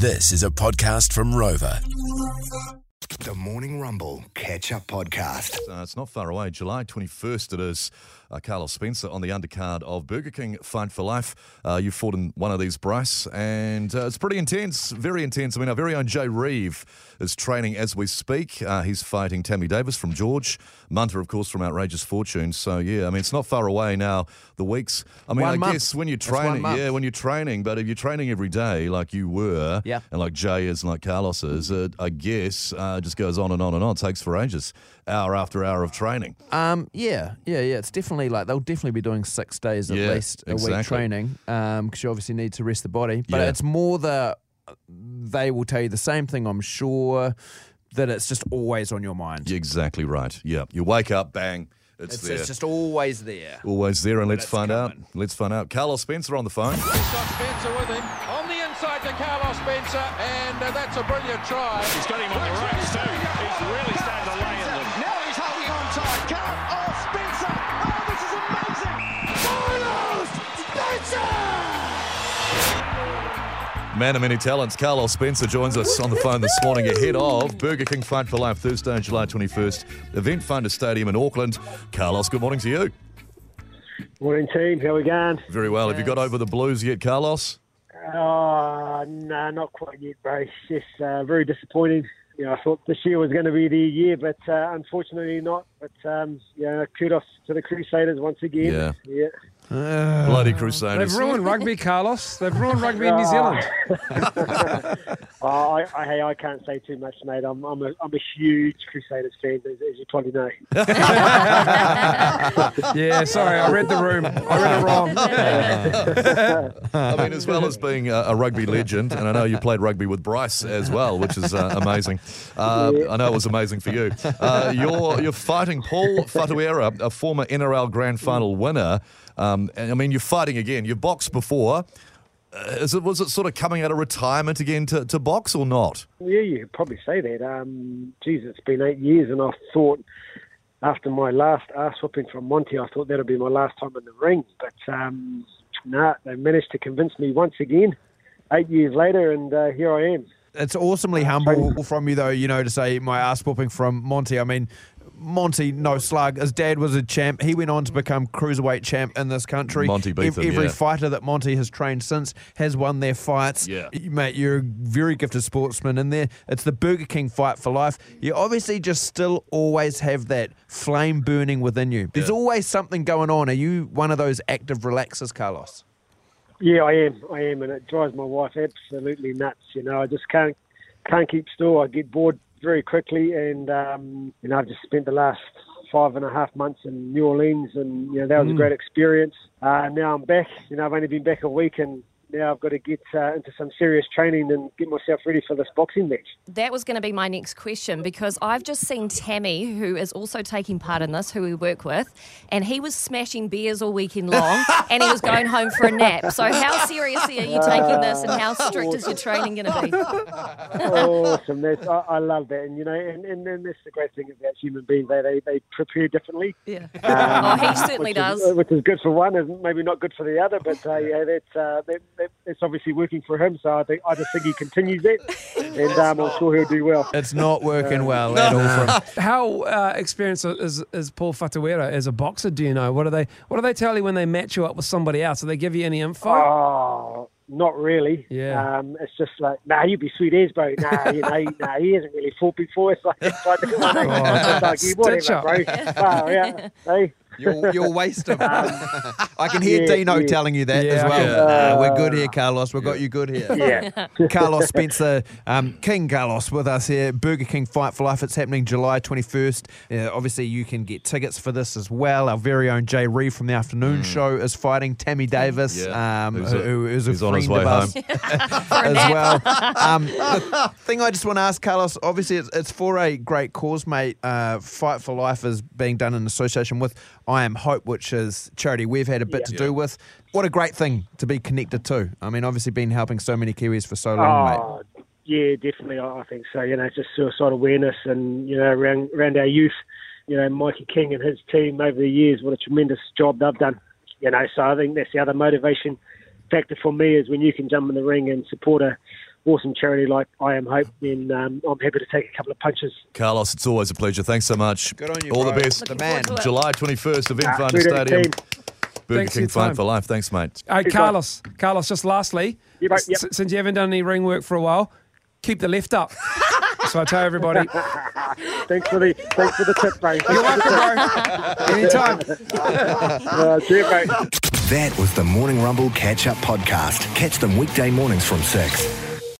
This is a podcast from Rover. The Morning Rumble Catch Up Podcast. Uh, it's not far away. July 21st it is. Uh, Carlos Spencer on the undercard of Burger King Fight for Life. Uh, you fought in one of these, Bryce, and uh, it's pretty intense, very intense. I mean, our very own Jay Reeve is training as we speak. Uh, he's fighting Tammy Davis from George, Munter, of course, from Outrageous Fortune. So, yeah, I mean, it's not far away now. The weeks, I mean, One I month. guess when you're training, yeah, when you're training, but if you're training every day like you were, Yeah. and like Jay is and like Carlos is, it, I guess, uh, just goes on and on and on. It takes for ages, hour after hour of training. Um, yeah, yeah, yeah. It's definitely like they'll definitely be doing six days at Yeah, least a week training because you obviously need to rest the body. But Yeah. it's more the they will tell you the same thing. I'm sure that it's just always on your mind. Exactly right. Yeah. You wake up, bang, it's, It's, there. it's just always there. Always there, and let's find coming. out. Let's find out. Carlos Spencer on the phone. Spencer with him. On the inside to Carlos Spencer, and uh, that's a brilliant try. He's got him on the ropes too. He's really starting to lay in them. Now he's holding on tight. Carlos Man of many talents, Carlos Spencer joins us on the phone this morning ahead of Burger King Fight for Life Thursday, July 21st, Eventfinda Stadium in Auckland. Carlos, good morning to you. Morning, team. How are we going? Very well. Have you got over the blues yet, Carlos? Oh, no, not quite yet, bro. It's just uh, very disappointing. You know, I thought this year was going to be the year, but uh, unfortunately not. But um, yeah, kudos to the Crusaders once again. Yeah. yeah. Bloody Crusaders. They've ruined rugby, Carlos. They've ruined rugby in New Zealand. Oh, I, I, hey, I can't say too much, mate. I'm, I'm a, I'm a huge Crusaders fan, as, as you probably know. Yeah, sorry, I read the room. I read it wrong. I mean, as well as being a, a rugby legend, and I know you played rugby with Bryce as well, which is uh, amazing. Uh, I know it was amazing for you. Uh, you're you're fighting Paul Whatuira, a former NRL Grand Final winner. Um, and I mean, you're fighting again. You've boxed before. Uh, is it was it sort of coming out of retirement again to, to box or not? Yeah, you could probably say that. Um, geez, it's been eight years, and I thought after my last ass whooping from Monty, I thought that'd be my last time in the ring. But um, nah, they managed to convince me once again, eight years later, and uh, here I am. It's awesomely humble from you, though, you know, to say my ass whooping from Monty. I mean, Monty, no slug. His dad was a champ. He went on to become cruiserweight champ in this country. Monty beat Ev- him, Every yeah. fighter that Monty has trained since has won their fights. Yeah. Mate, you're a very gifted sportsman in there. It's the Burger King fight for life. You obviously just still always have that flame burning within you. There's Yeah. always something going on. Are you one of those active relaxers, Carlos? Yeah, I am. I am, and it drives my wife absolutely nuts. You know, I just can't can't keep still. I get bored very quickly, and um, you know, I've just spent the last five and a half months in New Orleans, and you know, that was a great experience. Uh, now I'm back. You know, I've only been back a week, and now I've got to get uh, into some serious training and get myself ready for this boxing match. That was going to be my next question because I've just seen Tammy, who is also taking part in this, who we work with, and he was smashing beers all weekend long and he was going home for a nap. So, how seriously are you taking this and how strict is your training going to be? awesome. That's, I, I love that, and you know, and, and, and that's the great thing about human beings. They they, they prepare differently. Yeah. oh, he certainly which is- does. which is good for one, and maybe not good for the other. But uh, yeah, that's uh, that, that's obviously working for him. So I think I just think he continues it, and um, I'm sure he'll do well. It's not working well at all for him. How uh, experienced is, is Paul Whatuira as a boxer? Do you know what do they what do they tell you when they match you up with somebody else? Do they give you any info? Oh, not really. Yeah. Um, it's just like, nah, you'd be sweet as, bro. Nah, you know, nah, he hasn't really fought before. It's like, it's like, it's like you, whatever, bro. Oh, yeah. Hey. You'll, you'll waste him. I can hear yeah, Dino yeah. telling you that Yeah, as well. okay. Nah, we're good here, Carlos. We've got you good here. Yeah. Carlos Spencer, um, King Carlos with us here. Burger King Fight for Life. It's happening July 21st. Uh, obviously, you can get tickets for this as well. Our very own Jay Reeve from the afternoon show is fighting Tammy Davis, Mm. Yeah. um, Who's who, a- who is a who's on friend his way of us home. as well. Um, the thing I just want to ask Carlos, obviously, it's, it's for a great cause, mate. Uh, Fight for Life is being done in association with I Am Hope, which is charity we've had a bit to Yeah. do with. What a great thing to be connected to. I mean, obviously, been helping so many Kiwis for so long, mate. Oh, yeah, definitely. I I think so. You know, just suicide awareness and, you know, around, around our youth. You know, Mikey King and his team over the years, what a tremendous job they've done. You know, so I think that's the other motivation factor for me is when you can jump in the ring and support a awesome charity like I Am Hope, then um, I'm happy to take a couple of punches. Carlos, it's always a pleasure. Thanks so much. Good on you, All bro. the best. The man. to. July 21st, Event Ah, Finder good on the Stadium. team. Burger Thanks King your Fight for Life. Thanks, mate. Hey, Good Carlos. Carlos, just lastly, Yeah, mate, s- since you haven't done any ring work for a while, keep the left up. so I tell everybody, Thanks for the thanks for the tip, mate. you're welcome, bro. Anytime. Uh, see you, mate. That was the Morning Rumble Catch Up Podcast. Catch them weekday mornings from 6.